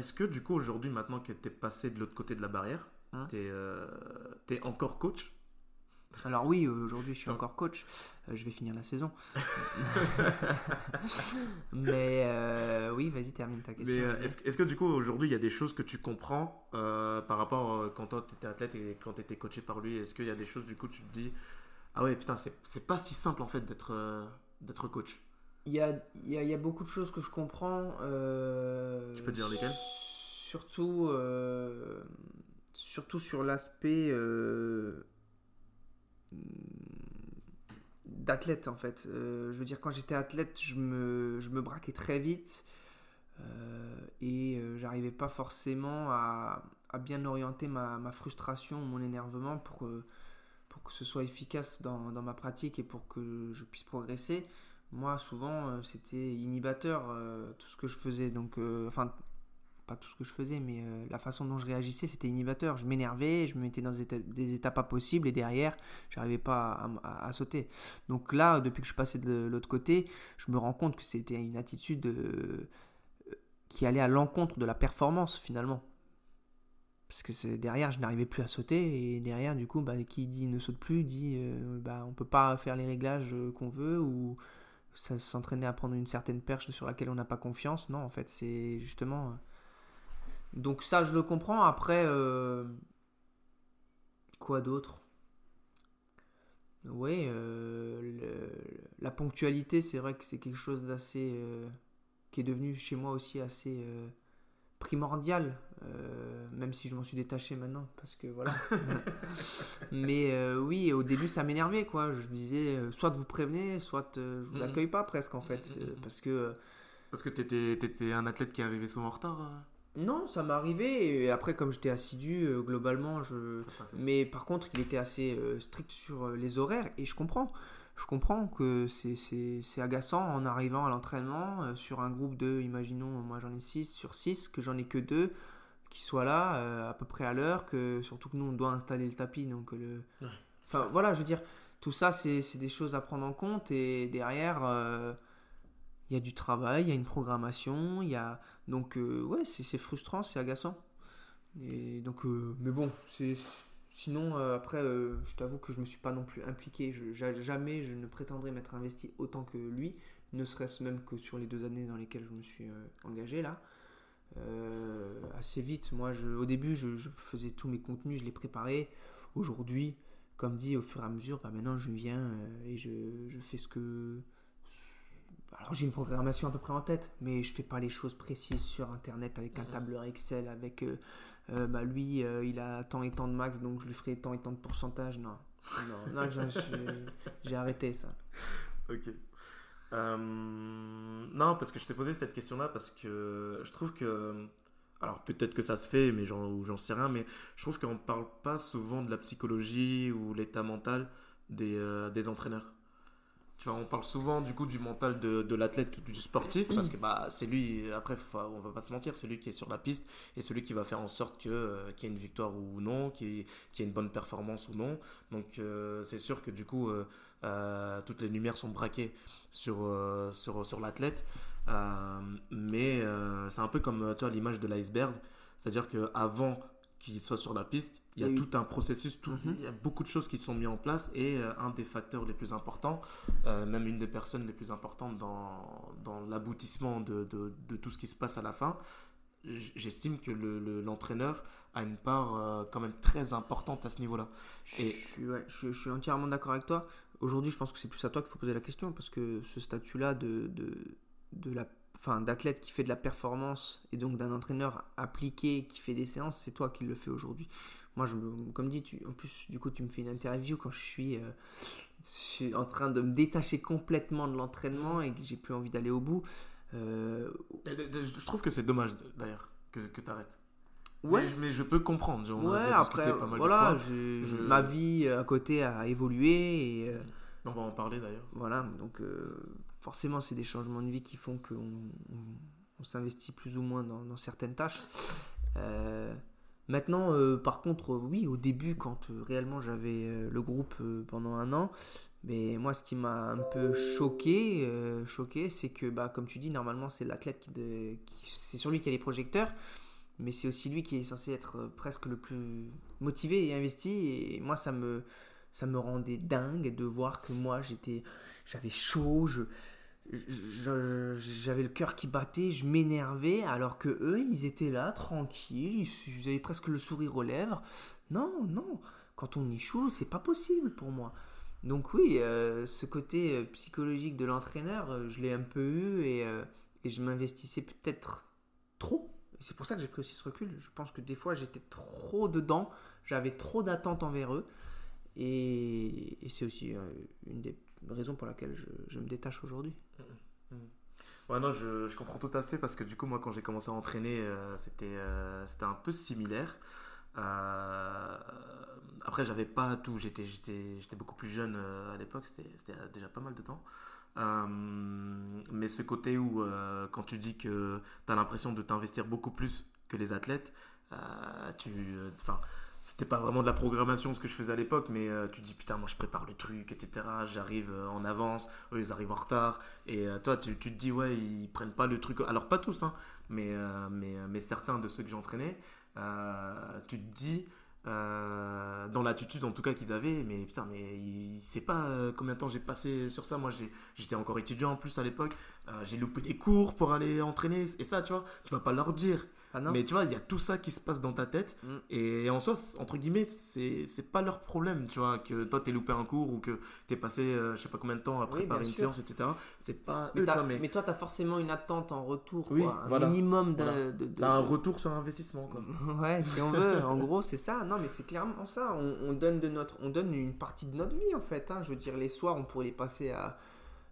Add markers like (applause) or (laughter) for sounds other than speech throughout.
est-ce que du coup, aujourd'hui, maintenant que tu es passé de l'autre côté de la barrière, Hein tu es, encore coach? Alors oui, aujourd'hui je suis encore coach. Euh, je vais finir la saison. (laughs) Mais euh, oui, vas-y, termine ta question. Euh, est-ce que du coup, aujourd'hui, il y a des choses que tu comprends euh, par rapport euh, quand toi, tu étais athlète et quand tu étais coaché par lui Est-ce qu'il y a des choses, du coup, tu te dis Ah ouais, putain, c'est c'est pas si simple en fait d'être euh, d'être coach? Il y a, y, a, y a beaucoup de choses que je comprends. euh, Tu peux dire lesquelles? Surtout, euh, surtout sur l'aspect euh, d'athlète en fait. Euh, je veux dire, quand j'étais athlète, je me, je me braquais très vite et j'arrivais pas forcément à, à bien orienter ma, ma frustration, mon énervement pour, pour que ce soit efficace dans, dans ma pratique et pour que je puisse progresser. Moi, souvent, euh, c'était inhibateur euh, tout ce que je faisais. Donc, euh, enfin, pas tout ce que je faisais, mais la façon dont je réagissais, c'était inhibateur. Je m'énervais, je me mettais dans des états, pas possibles et derrière, j'arrivais pas à, sauter. Donc là, depuis que je suis passé de l'autre côté, je me rends compte que c'était une attitude qui allait à l'encontre de la performance finalement. Parce que derrière, je n'arrivais plus à sauter et derrière, du coup, bah, qui dit ne saute plus dit euh, bah, on peut pas faire les réglages qu'on veut ou s'entraîner à prendre une certaine perche sur laquelle on n'a pas confiance. Non, en fait, c'est justement. euh, Donc, ça, je le comprends. Après, euh, quoi d'autre? Oui, euh, la ponctualité, c'est vrai que c'est quelque chose d'assez. qui est devenu chez moi aussi assez. Primordial, euh, même si je m'en suis détaché maintenant, parce que voilà. (laughs) Mais euh, oui, au début ça m'énervait quoi. Je me disais, euh, soit vous prévenez, soit je vous accueille pas presque en fait, parce que Parce que tu étais, un athlète qui arrivé souvent en retard non, ça m'est arrivé. Et après, comme j'étais assidu, euh, globalement, je. Mais par contre, il était assez euh, strict sur euh, les horaires et je comprends. Je comprends que c'est- agaçant en arrivant à l'entraînement euh, sur un groupe de, imaginons, moi j'en ai 6 sur 6, que j'en ai que 2 qui soient là euh, à peu près à l'heure, que surtout que nous on doit installer le tapis. Donc le... Ouais. Enfin voilà, je veux dire, tout ça c'est des choses à prendre en compte et derrière. euh, il y a du travail, il y a une programmation, il y a donc ouais c'est frustrant, c'est agaçant. Et donc mais bon c'est sinon euh, après euh, je t'avoue que je me suis pas non plus impliqué. Je, jamais je ne prétendrai m'être investi autant que lui, ne serait-ce même que sur les deux années dans lesquelles je me suis euh, engagé là. Assez vite, moi je, au début je, je faisais tous mes contenus, je les préparais. Aujourd'hui, comme dit au fur et à mesure, bah maintenant je viens et je, je fais ce que alors j'ai une programmation à peu près en tête, mais je fais pas les choses précises sur internet avec un tableur Excel, avec euh, bah lui euh, il a tant et tant de max donc je lui ferai tant et tant de pourcentage. Non, non, non (laughs) j'ai- arrêté ça. Ok. Euh, non, parce que je t'ai posé cette question-là parce que je trouve que. Alors peut-être que ça se fait, mais j'en, sais rien, mais je trouve qu'on ne parle pas souvent de la psychologie ou l'état mental des, des entraîneurs. On parle souvent du coup du mental de, l'athlète ou du sportif parce que bah, c'est lui, après on va pas se mentir, c'est lui qui est sur la piste et celui qui va faire en sorte euh, qu'il y ait une victoire ou non, qu'il y ait, une bonne performance ou non. Donc euh, c'est sûr que du coup euh, toutes les lumières sont braquées sur, sur, sur l'athlète. Mais c'est un peu comme l'image de l'iceberg. C'est-à-dire qu'avant qu'il soit sur la piste, il y a Oui. tout un processus, tout, Mhm. il y a beaucoup de choses qui sont mises en place et euh, un des facteurs les plus importants, euh, même une des personnes les plus importantes dans, dans l'aboutissement de, de, de tout ce qui se passe à la fin, j'estime que le- le- l'entraîneur a une part euh, quand même très importante à ce niveau-là. Et- Je, suis- ouais, je, je suis entièrement d'accord avec toi. Aujourd'hui, je pense que c'est plus à toi qu'il faut poser la question parce que ce statut-là de, de, de la, enfin, d'athlète qui fait de la performance et donc d'un entraîneur appliqué qui fait des séances, c'est toi qui le fais aujourd'hui. Moi, je, comme dit, tu, en plus, du coup, tu me fais une interview quand je suis, euh, je suis en train de me détacher complètement de l'entraînement et que j'ai plus envie d'aller au bout. Euh, de- de- Je trouve que c'est dommage d'ailleurs que, que tu arrêtes. ouais, Mais, je- mais je peux comprendre. genre, ouais. Après, pas mal de voilà, fois. j'ai- Je- ma vie à côté a évolué et. euh, On va en parler d'ailleurs. Voilà, donc forcément, c'est des changements de vie qui font qu'on on, s'investit plus ou moins dans, certaines tâches. Euh, maintenant, euh, par contre, euh, oui, au début, quand réellement j'avais le groupe pendant un an, mais moi, ce qui m'a un peu choqué, choqué, c'est que, bah, comme tu dis, normalement, c'est l'athlète qui, c'est sur lui qui a les projecteurs. mais c'est aussi lui qui est censé être presque le plus motivé et investi. Et moi, ça me, ça me rendait dingue de voir que moi, j'étais, j'avais chaud, j'avais le cœur qui battait, je m'énervais, alors que eux, ils étaient là, tranquilles, ils, avaient presque le sourire aux lèvres. Non, non, quand on chaud, c'est pas possible pour moi. Donc oui, euh, ce côté euh, psychologique de l'entraîneur, euh, je l'ai un peu eu et, je m'investissais peut-être trop. C'est pour ça que j'ai pris aussi ce recul. Je pense que des fois, j'étais trop dedans, j'avais trop d'attentes envers eux. Et, c'est aussi une des raisons pour laquelle je, me détache aujourd'hui. Ouais, non, je, comprends tout à fait parce que du coup, moi, quand j'ai commencé à entraîner, euh, c'était euh, c'était un peu similaire. Euh, après, j'avais pas tout. J'étais j'étais j'étais beaucoup plus jeune à l'époque. C'était c'était déjà pas mal de temps. Mais ce côté où, quand tu dis que tu as l'impression de t'investir beaucoup plus que les athlètes, tu. Enfin. C'était pas vraiment de la programmation ce que je faisais à l'époque, mais euh, tu dis putain, moi je prépare le truc, etc. J'arrive euh, en avance, eux ils arrivent en retard. Et euh, toi, tu, te dis, ouais, ils prennent pas le truc. Alors, pas tous, hein, mais, mais, mais certains de ceux que j'entraînais, tu te dis, dans l'attitude en tout cas qu'ils avaient, mais putain, mais il sait pas combien de temps j'ai passé sur ça. Moi, j'étais encore étudiant en plus à l'époque. J'ai loupé des cours pour aller entraîner. Et ça, tu vois, tu vas pas leur dire. Ah non Mais tu vois, il y a tout ça qui se passe dans ta tête. Mm. Et en soi, entre guillemets, c'est c'est pas leur problème, tu vois, que toi t'es loupé un cours ou que t'es passé euh, je sais pas combien de temps à préparer une sûr. séance, etc. C'est pas mais, eux, t'as- vois, mais, mais toi, tu as forcément une attente en retour, Oui, quoi, un voilà. minimum d'un- Voilà. de, de- c'est un retour sur investissement, quoi. (laughs) Ouais, si on veut, en gros, c'est ça. Non, mais c'est clairement ça. On, on donne de notre, on donne une partie de notre vie en fait. hein. Je veux dire, les soirs, on pourrait les passer à,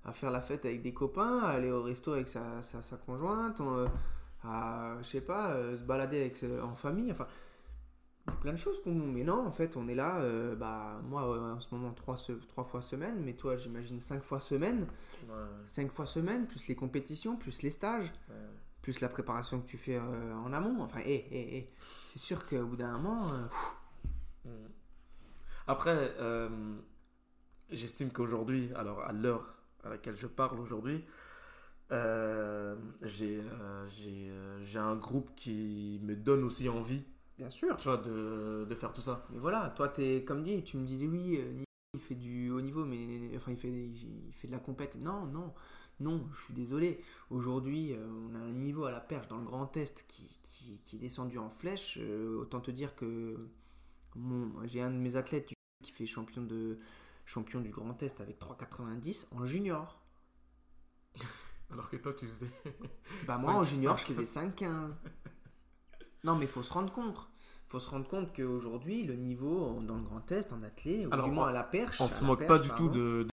à faire la fête avec des copains, à aller au resto avec sa, sa, sa conjointe, on, euh, à, je sais pas, euh, se balader avec, ses- en famille. Enfin, il y a plein de choses qu'on. Mais non, en fait, on est là. euh, bah, moi, euh, en ce moment, trois, fois semaine, mais toi, j'imagine cinq fois semaine. Ouais, Cinq fois semaine, plus les compétitions, plus les stages ouais. plus la préparation que tu fais euh, en amont. Enfin, hé, hé, hé, c'est sûr qu'au bout d'un moment, euh, Mm. Après, euh, j'estime qu'aujourd'hui, alors à l'heure à laquelle je parle aujourd'hui, euh, j'ai euh, j'ai, euh, j'ai un groupe qui me donne aussi envie, bien sûr. tu vois, de, de faire tout ça. Mais voilà, toi, t'es comme dit, tu me disais oui, il fait du haut niveau, mais enfin, il fait, il fait de la compète. Non, non, non, je suis désolé. Aujourd'hui, on a un niveau à la perche dans le Grand Est qui, qui, qui est descendu en flèche. Autant te dire que mon- j'ai un de mes athlètes qui fait champion, de, champion du Grand Est avec 3,90 en junior. Alors que toi, tu faisais. (laughs) Bah moi en junior je faisais 5-15. (laughs) Non mais il faut se rendre compte. faut se rendre compte qu'aujourd'hui le niveau dans le Grand Est en athlé, ou Alors, du moins on- à la perche. On se moque perche, pas du pardon. tout de,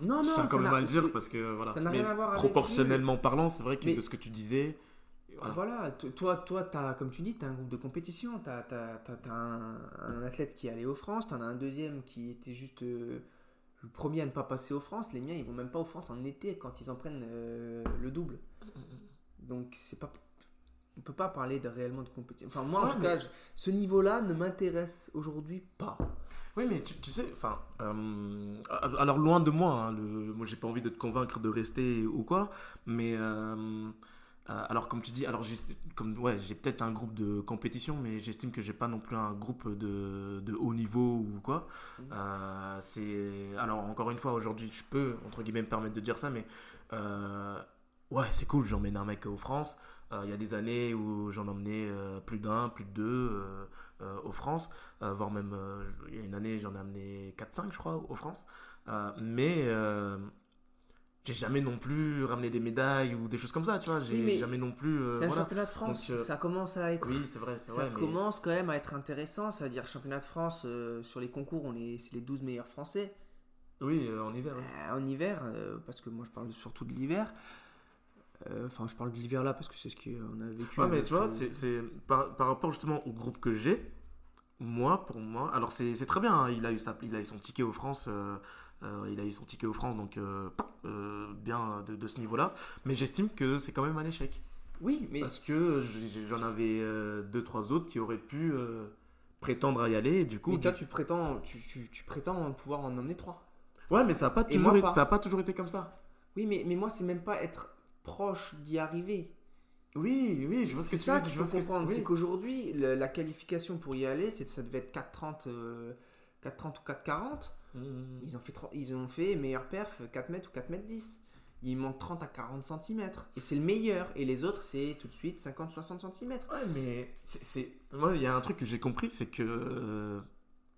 Non non, ça quand même à le dire parce que voilà. ça Mais rien à voir avec proportionnellement parlant, c'est vrai que Mais- de ce que tu disais, voilà. Voilà, toi, toi as, comme tu dis, tu as un groupe de compétition, tu as, un, un athlète qui est allé aux France, tu en as un deuxième qui était juste euh, le premier à ne pas passer aux France. Les miens, ils vont même pas aux France en été quand ils en prennent euh, le double. Donc, c'est pas. On peut pas parler de réellement de compétition. Enfin, moi, en Ouais, tout mais- cas, ce niveau-là ne m'intéresse aujourd'hui pas. Oui, mais tu, tu sais, enfin, euh, alors loin de moi, hein, le, moi j'ai pas envie de te convaincre de rester ou quoi, mais euh, alors comme tu dis, alors j'ai, comme ouais, j'ai peut-être un groupe de compétition, mais j'estime que j'ai pas non plus un groupe de, de haut niveau ou quoi. Euh, c'est, alors encore une fois, aujourd'hui, je peux entre guillemets me permettre de dire ça, mais euh, ouais, c'est cool, j'emmène un mec aux France. Euh, Il y a des années où j'en emmenais euh, plus d'un, plus de deux euh, euh, aux France, euh, voire même euh, il y a une année j'en ai amené 4-5 je crois aux France. Euh, mais euh, j'ai jamais non plus ramené des médailles ou des choses comme ça, tu vois. J'ai Oui, jamais non plus. euh, c'est un voilà. championnat de France, Donc, euh, ça commence à être. Oui, c'est vrai, c'est Ça vrai. mais- commence quand même à être intéressant, ça veut dire championnat de France euh, sur les concours, on est, c'est les 12 meilleurs français. Oui, en hiver. oui. En hiver, parce que moi je parle surtout de l'hiver. Enfin, je parle de l'hiver là parce que c'est ce qu'on a vécu. Ouais, mais tu vois, c'est, par, par rapport justement au groupe que j'ai, moi, pour moi, alors c'est, très bien, hein, il, a eu sa, il a eu son ticket aux France, il a eu son ticket aux France, donc euh, euh, bien de, de ce niveau-là, mais j'estime que c'est quand même un échec. Oui, mais Parce que j'en avais euh, deux, trois autres qui auraient pu euh, prétendre à y aller, et du coup. mais toi du- tu prétends, tu, tu- tu prétends pouvoir en emmener trois. Ouais, mais ça n'a pas, toujours été- pas. ça a pas toujours été comme ça. Oui, mais, mais moi c'est même pas être proche d'y arriver. Oui, oui, je vois ce que ça qu'il faut que- comprendre. oui. C'est qu'aujourd'hui, la qualification pour y aller, c'est- ça devait être 4,30 euh, 4,30 ou 4,40. Mhm. Ils ont fait, tro- ils ont fait meilleur perf 4 mètres ou 4 mètres 10. Il manque 30 à 40 cm. Et c'est le meilleur. Et les autres, c'est tout de suite 50-60 cm. Ouais, mais c'est- c'est. Moi, il y a un truc que j'ai compris, c'est que. euh,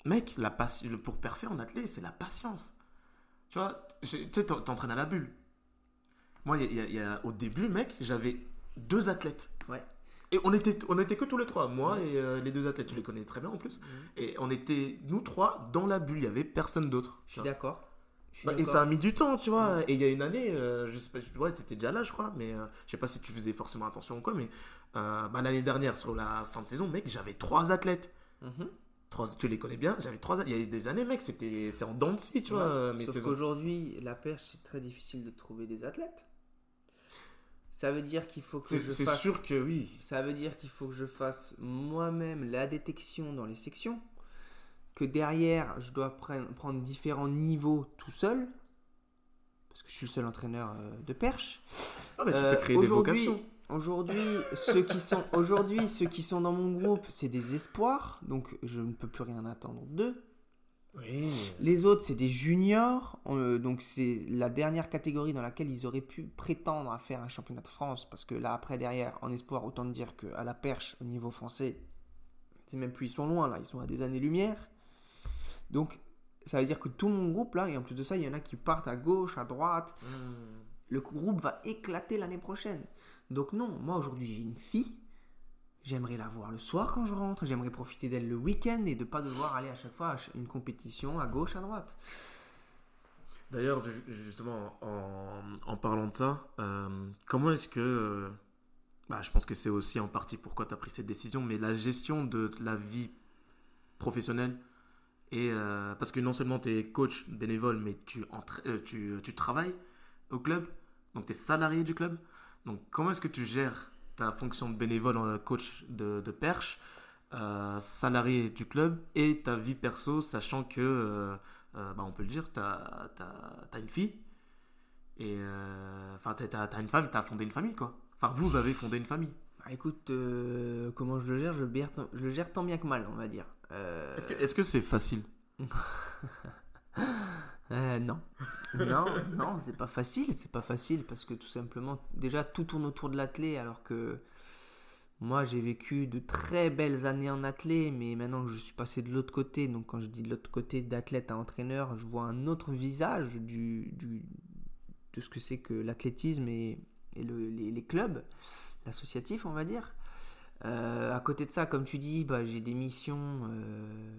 Mec, la pour perfer en athlète, c'est la patience. Tu vois, tu sais, t'en- t'entraînes à la bulle. Moi, il y a- il y a- au début, mec, j'avais deux athlètes. Ouais. Et on était, on était que tous les trois, moi et euh, les deux athlètes. Tu les connais très bien en plus. Mhm. Et on était, nous trois, dans la bulle. Il y avait personne d'autre. Je suis d'accord. Bah, et ça a mis du temps, tu vois. Et il y a une année, euh, je sais pas, ouais, t'étais déjà là, je crois, mais euh, je sais pas si tu faisais forcément attention ou quoi, mais euh, bah, l'année dernière, sur la fin de saison, mec, j'avais trois athlètes. Mhm. Trois, tu les connais bien, j'avais trois. Il y a des années, mec, c'était, c'est en dents de scie, tu vois. euh, mes Sauf qu'aujourd'hui, la perche, c'est très difficile de trouver des athlètes. Ça veut dire qu'il faut que je c'est fasse. sûr que oui. Ça veut dire qu'il faut que je fasse moi-même la détection dans les sections. Que derrière, je dois prendre, prendre différents niveaux tout seul. Parce que je suis le seul entraîneur euh, de perche. Ah, mais tu Euh, peux créer des vocations. Aujourd'hui, ceux qui sont aujourd'hui ceux qui sont dans mon groupe, c'est des espoirs, donc je ne peux plus rien attendre d'eux. Oui. Les autres, c'est des juniors, euh, donc c'est la dernière catégorie dans laquelle ils auraient pu prétendre à faire un championnat de France, parce que là, après, derrière, en espoir, autant te dire qu'à la perche, au niveau français, c'est même plus, ils sont loin, là, ils sont à des années-lumière. Donc, ça veut dire que tout mon groupe, là, et en plus de ça, il y en a qui partent à gauche, à droite, Hmm. le groupe va éclater l'année prochaine. Donc non, moi aujourd'hui j'ai une fille, j'aimerais la voir le soir quand je rentre, j'aimerais profiter d'elle le week-end et de pas devoir aller à chaque fois à une compétition à gauche, à droite. D'ailleurs, ju- justement, en, parlant de ça, euh, comment est-ce que. euh, bah, je pense que c'est aussi en partie pourquoi tu as pris cette décision, mais la gestion de la vie professionnelle. Et, euh, parce que non seulement tu es coach bénévole, mais tu, tu, tu travailles au club, donc tu es salarié du club. Donc comment est-ce que tu gères ta fonction de bénévole en coach de, de perche, euh, salarié du club, et ta vie perso, sachant que euh, euh, bah, on peut le dire, tu as, une fille. Et euh, enfin, tu as, une femme, tu as fondé une famille, quoi. Enfin, vous avez fondé une famille. Bah, écoute, comment je le gère? Je le, gère tant- je le gère tant bien que mal, on va dire. Est-ce que est-ce que c'est facile? (laughs) euh, non. non, non, c'est pas facile, c'est pas facile parce que tout simplement, déjà tout tourne autour de l'athlé alors que moi j'ai vécu de très belles années en athlé, mais maintenant que je suis passé de l'autre côté, donc quand je dis de l'autre côté d'athlète à entraîneur, je vois un autre visage du, de ce que c'est que l'athlétisme et, et le- les, les clubs, l'associatif on va dire. Euh, à côté de ça, comme tu dis, bah, j'ai des missions. euh,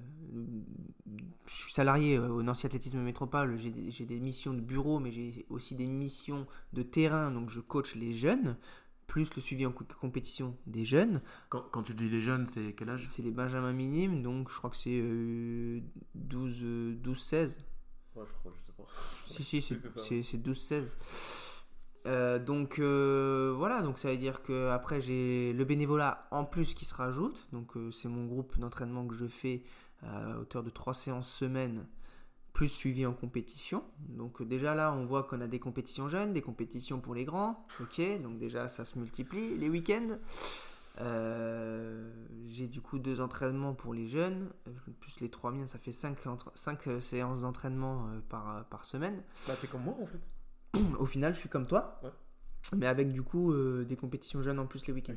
je suis salarié euh, au Nancy Athlétisme Métropole. J'ai des, missions de bureau, mais j'ai aussi des missions de terrain. Donc, je coach les jeunes, plus le suivi en co- compétition des jeunes. quand, quand tu dis les jeunes, c'est quel âge? C'est les benjamins minimes. Donc, je crois que c'est euh, 12, euh, 12, 16. Ouais, je crois, je sais pas. Si, si, c'est (laughs) 12-16. Euh, donc euh, voilà, donc ça veut dire que après j'ai le bénévolat en plus qui se rajoute. Donc euh, c'est mon groupe d'entraînement que je fais à hauteur de 3 séances semaine, plus suivi en compétition. Donc déjà là, on voit qu'on a des compétitions jeunes, des compétitions pour les grands. Ok, donc déjà ça se multiplie. Les week-ends, j'ai du coup deux entraînements pour les jeunes, plus les trois miens, ça fait 5 séances d'entraînement par, par semaine. Bah, t'es comme moi en fait. (clears throat) Au final, je suis comme toi, Ouais. mais avec du coup euh, des compétitions jeunes en plus les week-ends.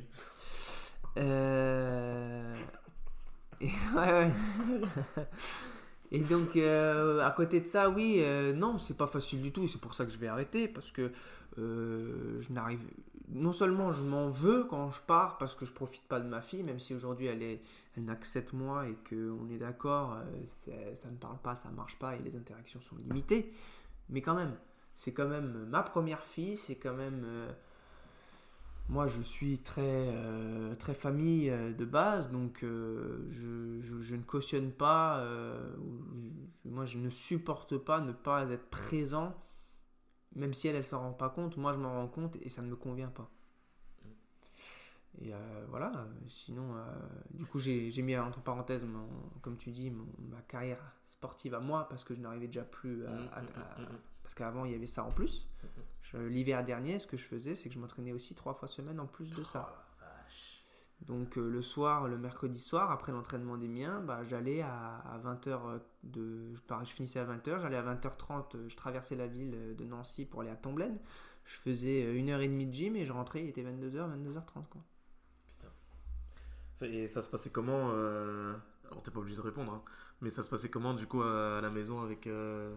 Euh, (laughs) Et, ouais, ouais. (laughs) Et donc, euh, à côté de ça, oui, non, c'est pas facile du tout. C'est pour ça que je vais arrêter parce que je n'arrive. Non seulement je m'en veux quand je pars parce que je profite pas de ma fille, même si aujourd'hui elle est, elle n'a que 7 mois et qu'on est d'accord, ça ne parle pas, ça marche pas et les interactions sont limitées. Mais quand même, c'est quand même ma première fille, c'est quand même. euh, moi, je suis très, euh, très famille euh, de base, donc euh, je, je- je ne cautionne pas, euh, je- moi je ne supporte pas ne pas être présent, même si elle, elle s'en rend pas compte, moi je m'en rends compte et ça ne me convient pas. Et euh, voilà, euh, sinon, euh, du coup, j'ai mis entre parenthèses, mon- comme tu dis, mon- ma carrière sportive à moi, parce que je n'arrivais déjà plus à- Mm, à- mm, à- mm, mm. Parce qu'avant il y avait ça en plus. L'hiver dernier, ce que je faisais, c'est que je m'entraînais aussi trois fois semaine en plus de ça. Oh, la vache. Donc euh, le soir, le mercredi soir, après l'entraînement des miens, bah, j'allais à, 20h de... Je, finissais à 20h, j'allais à 20h30, euh, je traversais la ville euh, de Nancy pour aller à Tomblaine. Je faisais euh, une heure et demie de gym et je rentrais, il était 22h, 22h30 quoi. Putain. Ça- Et ça se passait comment euh, Alors, t'es pas obligé de répondre, hein, mais ça se passait comment du coup à la maison avec. euh,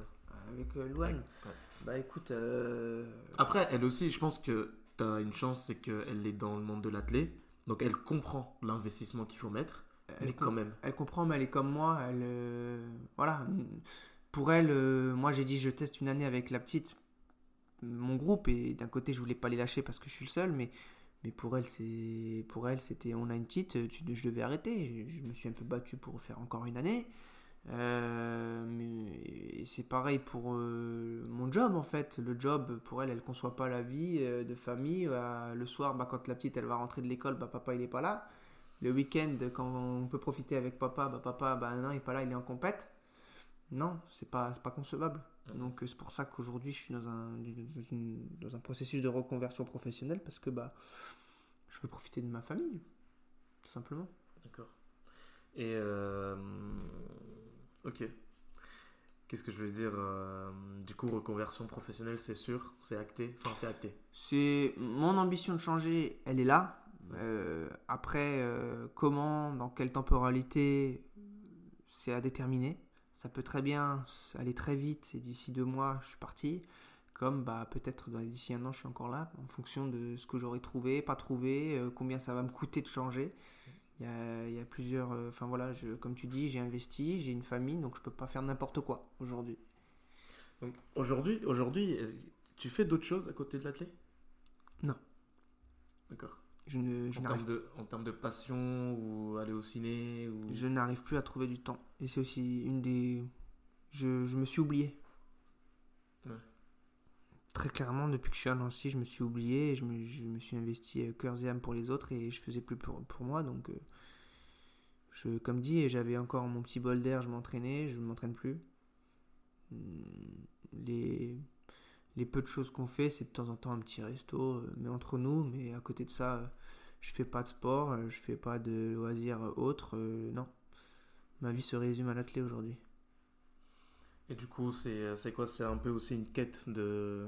Avec euh, Louane. Ouais. Bah écoute, euh, Après, elle aussi, je pense que t'as une chance, c'est qu'elle est dans le monde de l'athlé, donc elle comprend l'investissement qu'il faut mettre, elle, mais quand même. elle comprend, mais elle est comme moi. Elle, euh, voilà. Pour elle, euh, moi j'ai dit je teste une année avec la petite, mon groupe, et d'un côté je voulais pas les lâcher parce que je suis le seul, mais, mais pour elle, c'est pour elle c'était on a une petite, tu- je devais arrêter. Je, je me suis un peu battu pour faire encore une année. Euh, mais c'est pareil pour euh, mon job en fait. Le job, pour elle, elle conçoit pas la vie euh, de famille. Le soir, bah, quand la petite elle va rentrer de l'école, bah, papa il est pas là. Le week-end, quand on peut profiter avec papa, bah, papa bah, non, il est pas là, il est en compète. Non, c'est pas, pas concevable. Mhm. Donc c'est pour ça qu'aujourd'hui je suis dans un, dans, une- dans un processus de reconversion professionnelle parce que bah, je veux profiter de ma famille, tout simplement. D'accord. Et. euh, Ok. Qu'est-ce que je veux dire euh, Du coup, reconversion professionnelle, c'est sûr, c'est acté. Enfin, c'est acté. C'est mon ambition de changer, elle est là. Euh, après, euh, comment, dans quelle temporalité, c'est à déterminer. Ça peut très bien aller très vite et d'ici deux mois, je suis parti. Comme bah, peut-être dans- d'ici un an, je suis encore là, en fonction de ce que j'aurai trouvé, pas trouvé, euh, combien ça va me coûter de changer. Il y a, il y a plusieurs. euh, Enfin voilà, je, comme tu dis, j'ai investi, j'ai une famille, donc je peux pas faire n'importe quoi aujourd'hui. Donc, aujourd'hui, aujourd'hui tu fais d'autres choses à côté de l'athlé? Non. D'accord. Je ne- je En n'arrive termes, de, en termes de passion ou aller au ciné ou... Je n'arrive plus à trouver du temps. Et c'est aussi une des. Je, je me suis oublié. Très clairement, depuis que je suis à Nancy, je me suis oublié. Je me, je me suis investi euh, cœur et âme pour les autres et je faisais plus pour, pour moi. Donc, euh, je, comme dit, j'avais encore mon petit bol d'air, je m'entraînais, je ne m'entraîne plus. Hum, Les, les peu de choses qu'on fait, c'est de temps en temps un petit resto, euh, mais entre nous. Mais à côté de ça, je fais pas de sport, je fais pas de loisirs autres. non. Ma vie se résume à l'athlé aujourd'hui. Et du coup, c'est quoi? C'est un peu aussi une quête de,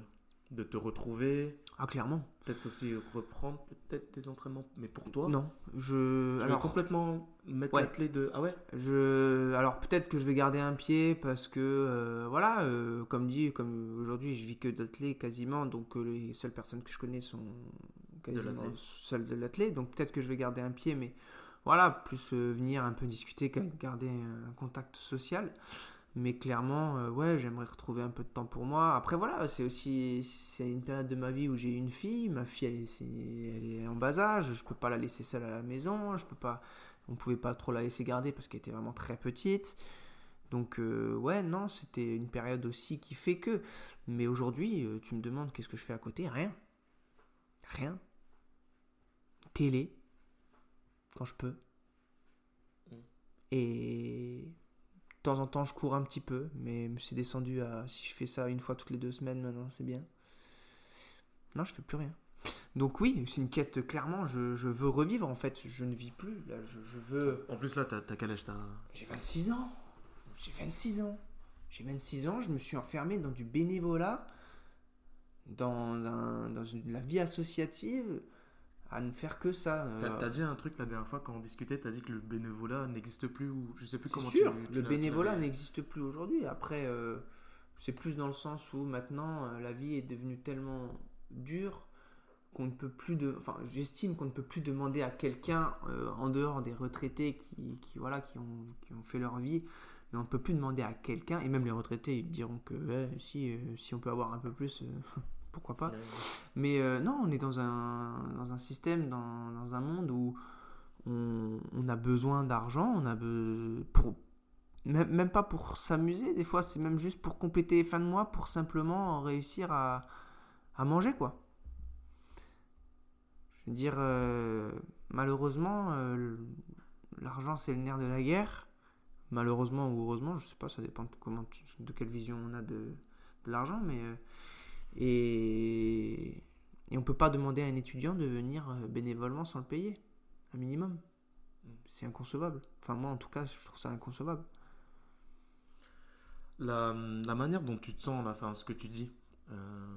de te retrouver, Ah, clairement. peut-être aussi reprendre peut-être des entraînements, mais pour toi Non. Je. Tu veux Alors, complètement mettre Ouais. l'athlé de... Ah ouais? Je, alors peut-être que je vais garder un pied parce que euh, voilà, euh, comme dit, comme aujourd'hui je vis que d'athlètes quasiment, donc euh, les seules personnes que je connais sont quasiment celles de l'athlète, donc peut-être que je vais garder un pied, mais voilà, plus venir un peu discuter, garder un contact social. Mais clairement, euh, ouais, j'aimerais retrouver un peu de temps pour moi. Après, voilà, c'est aussi c'est une période de ma vie où j'ai une fille. Ma fille, elle est, elle est en bas âge. Je peux pas la laisser seule à la maison. Je peux pas, on pouvait pas trop la laisser garder parce qu'elle était vraiment très petite. Donc, euh, ouais, non, c'était une période aussi qui fait que. Mais aujourd'hui, euh, tu me demandes qu'est-ce que je fais à côté? Rien. Rien. Télé. Quand je peux. Mm. Et de temps en temps, je cours un petit peu, mais c'est descendu à. Si je fais ça une fois toutes les deux semaines maintenant, c'est bien. Non, je fais plus rien. Donc, oui, c'est une quête, clairement, je, je veux revivre en fait. Je ne vis plus. Là, je, je veux. En plus, là, t'as quel âge t'as... J'ai 26 ans. J'ai 26 ans. J'ai 26 ans, je me suis enfermé dans du bénévolat, dans, un- dans une- la vie associative, à ne faire que ça. T'as Euh, t'as dit un truc la dernière fois quand on discutait, t'as dit que le bénévolat n'existe plus ou je sais plus comment sûr, tu, tu le bénévolat n'existe plus aujourd'hui. Après, euh, c'est plus dans le sens où maintenant euh, la vie est devenue tellement dure qu'on ne peut plus de, enfin, j'estime qu'on ne peut plus demander à quelqu'un en dehors des retraités qui, qui, voilà, qui ont, qui ont fait leur vie, mais on ne peut plus demander à quelqu'un et même les retraités ils diront que ouais, si, si on peut avoir un peu plus, (laughs) pourquoi pas. Ouais. Mais euh, non, on est dans un, dans un système, dans, dans un monde où on, on a besoin d'argent, on a be- pour même, même pas pour s'amuser, des fois c'est même juste pour compléter les fins de mois, pour simplement réussir à, à manger quoi. Je veux dire, euh, malheureusement, euh, l'argent c'est le nerf de la guerre. Malheureusement ou heureusement, je sais pas, ça dépend de comment, tu- de quelle vision on a de, de l'argent, mais Et, et on peut pas demander à un étudiant de venir euh, bénévolement sans le payer, un minimum. Mm. C'est inconcevable. Enfin, moi, en tout cas, je trouve ça inconcevable. La, la manière dont tu te sens, là, enfin, ce que tu dis. euh,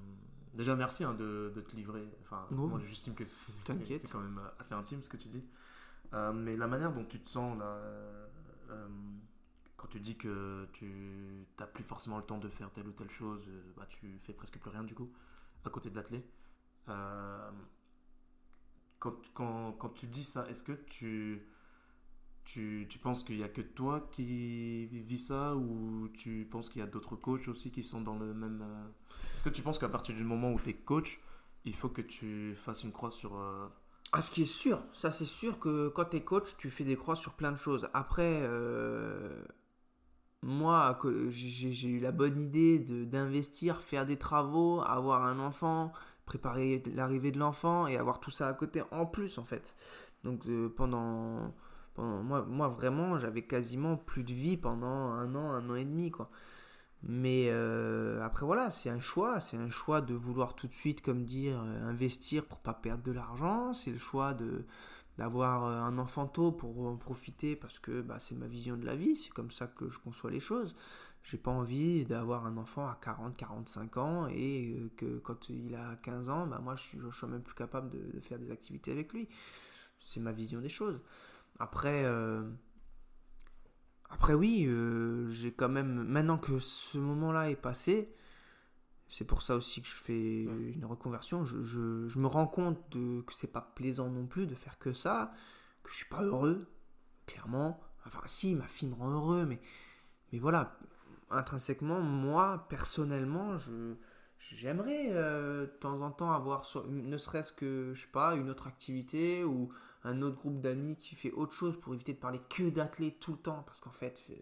déjà, merci hein, de, de te livrer. Enfin, Non. moi, j'estime que c'est- quand même assez intime ce que tu dis. Euh, mais la manière dont tu te sens, là, euh, quand tu dis que tu n'as plus forcément le temps de faire telle ou telle chose, euh, bah, tu fais presque plus rien du coup, à côté de l'athlé. Euh, quand, quand, quand tu dis ça, est-ce que tu, tu, tu penses qu'il n'y a que toi qui vis ça ou tu penses qu'il y a d'autres coachs aussi qui sont dans le même... euh, Est-ce que tu penses qu'à partir du moment où tu es coach, il faut que tu fasses une croix sur... Ah, ce qui est sûr, ça c'est sûr que quand tu es coach, tu fais des croix sur plein de choses. Après, moi, j'ai eu la bonne idée d'investir, faire des travaux, avoir un enfant, préparer l'arrivée de l'enfant et avoir tout ça à côté en plus en fait. Donc euh, pendant, pendant- moi, moi vraiment, j'avais quasiment plus de vie pendant un an, un an et demi quoi. Mais euh, après voilà, c'est un choix, c'est un choix de vouloir tout de suite, comme dire, euh, investir pour pas perdre de l'argent, c'est le choix de d'avoir euh, un enfant tôt pour en profiter parce que bah, c'est ma vision de la vie, c'est comme ça que je conçois les choses. J'ai pas envie d'avoir un enfant à 40, 45 ans et euh, que quand il a 15 ans, bah, moi je suis, je suis même plus capable de, faire des activités avec lui. C'est ma vision des choses. Après, euh, après oui, j'ai quand même, maintenant que ce moment-là est passé, c'est pour ça aussi que je fais Ouais. une reconversion. Je, je- je me rends compte de, que c'est pas plaisant non plus de faire que ça, que je suis pas heureux, clairement. Enfin, si, ma fille me rend heureux, mais, mais voilà, intrinsèquement, moi, personnellement, je, j'aimerais euh, de temps en temps avoir, ne serait-ce que, je sais pas, une autre activité ou un autre groupe d'amis qui fait autre chose pour éviter de parler que d'athlètes tout le temps, parce qu'en fait, euh,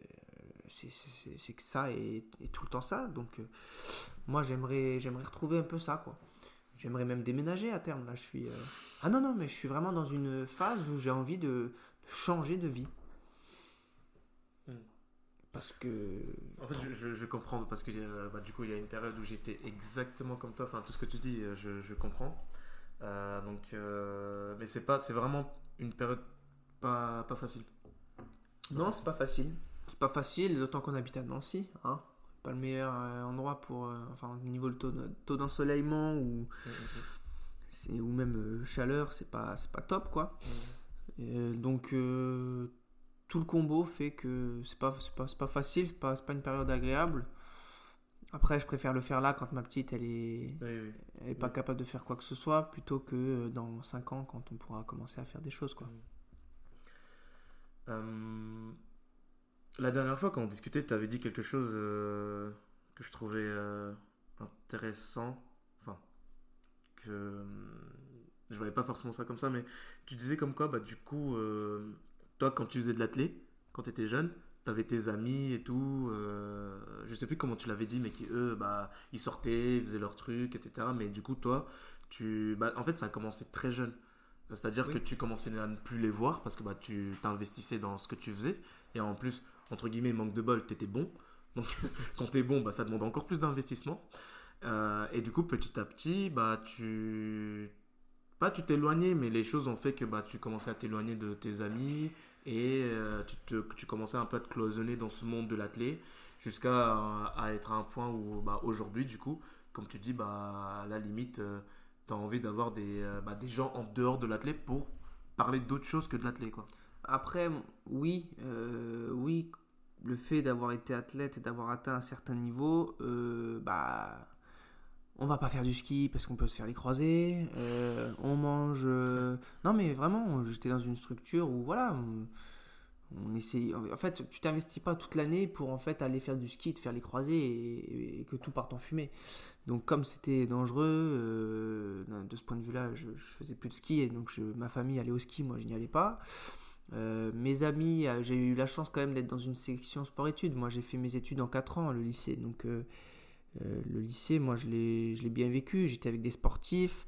c'est, que ça et, et tout le temps ça. Donc, euh, moi, j'aimerais, j'aimerais retrouver un peu ça, quoi. J'aimerais même déménager à terme. Là, je suis. euh, Ah non, non, mais je suis vraiment dans une phase où j'ai envie de, de changer de vie. Hmm. Parce que. En fait, je, je- je comprends parce que euh, bah, du coup, il y a une période où j'étais exactement comme toi. Enfin, tout ce que tu dis, euh, je, je comprends. Euh, donc, mais c'est pas, c'est vraiment une période pas, pas facile. Non, c'est pas facile. C'est pas facile, d'autant qu'on habite à Nancy. Hein. Pas le meilleur euh, endroit pour. euh, enfin, au niveau le taux, de- taux d'ensoleillement ou, c'est- ou même euh, chaleur, c'est pas, c'est pas top, quoi. Donc tout le combo fait que c'est pas, c'est pas, pas facile, c'est pas, c'est pas une période agréable. Après, je préfère le faire là quand ma petite elle est, Oui, oui. elle est pas capable de faire quoi que ce soit, plutôt que dans 5 ans quand on pourra commencer à faire des choses. Quoi. La dernière fois, quand on discutait, tu avais dit quelque chose euh, que je trouvais euh, intéressant. Enfin, que euh, je voyais pas forcément ça comme ça, mais tu disais comme quoi, bah, du coup, euh, toi, quand tu faisais de l'athlé, quand tu étais jeune, tu avais tes amis et tout. je sais plus comment tu l'avais dit, mais qui eux, bah, ils sortaient, ils faisaient leurs trucs, etc. Mais du coup, toi, tu, bah, en fait, ça a commencé très jeune. C'est-à-dire Oui. que tu commençais à ne plus les voir parce que bah, tu t'investissais dans ce que tu faisais. Et en plus, entre guillemets, manque de bol, t'étais bon. Donc (laughs) quand t'es bon, bah, ça demande encore plus d'investissement. Euh, et du coup, petit à petit, bah, tu... Pas tu t'éloignais, mais les choses ont fait que bah, tu commençais à t'éloigner de tes amis et euh, tu, tu commençais un peu à te cloisonner dans ce monde de l'athlé jusqu'à euh, à être à un point où bah, aujourd'hui, du coup, comme tu dis, bah, à la limite, tu as envie d'avoir des, bah, des gens en dehors de l'athlé pour parler d'autre chose que de l'athlé. Quoi. Après, oui, euh, oui, le fait d'avoir été athlète et d'avoir atteint un certain niveau, euh, bah, on va pas faire du ski parce qu'on peut se faire les croisés. euh, on mange. euh, Non, mais vraiment, j'étais dans une structure où voilà, on, on essaye. En fait, tu t'investis pas toute l'année pour en fait aller faire du ski, te faire les croisés et, que tout parte en fumée. Donc, comme c'était dangereux, de ce point de vue-là, je, je faisais plus de ski et donc je- ma famille allait au ski, moi je n'y allais pas. Euh, mes amis, euh, j'ai eu la chance quand même d'être dans une section sport-études. Moi, j'ai fait mes études en 4 ans, le lycée. Donc, euh, le lycée, moi, je l'ai bien vécu. J'étais avec des sportifs.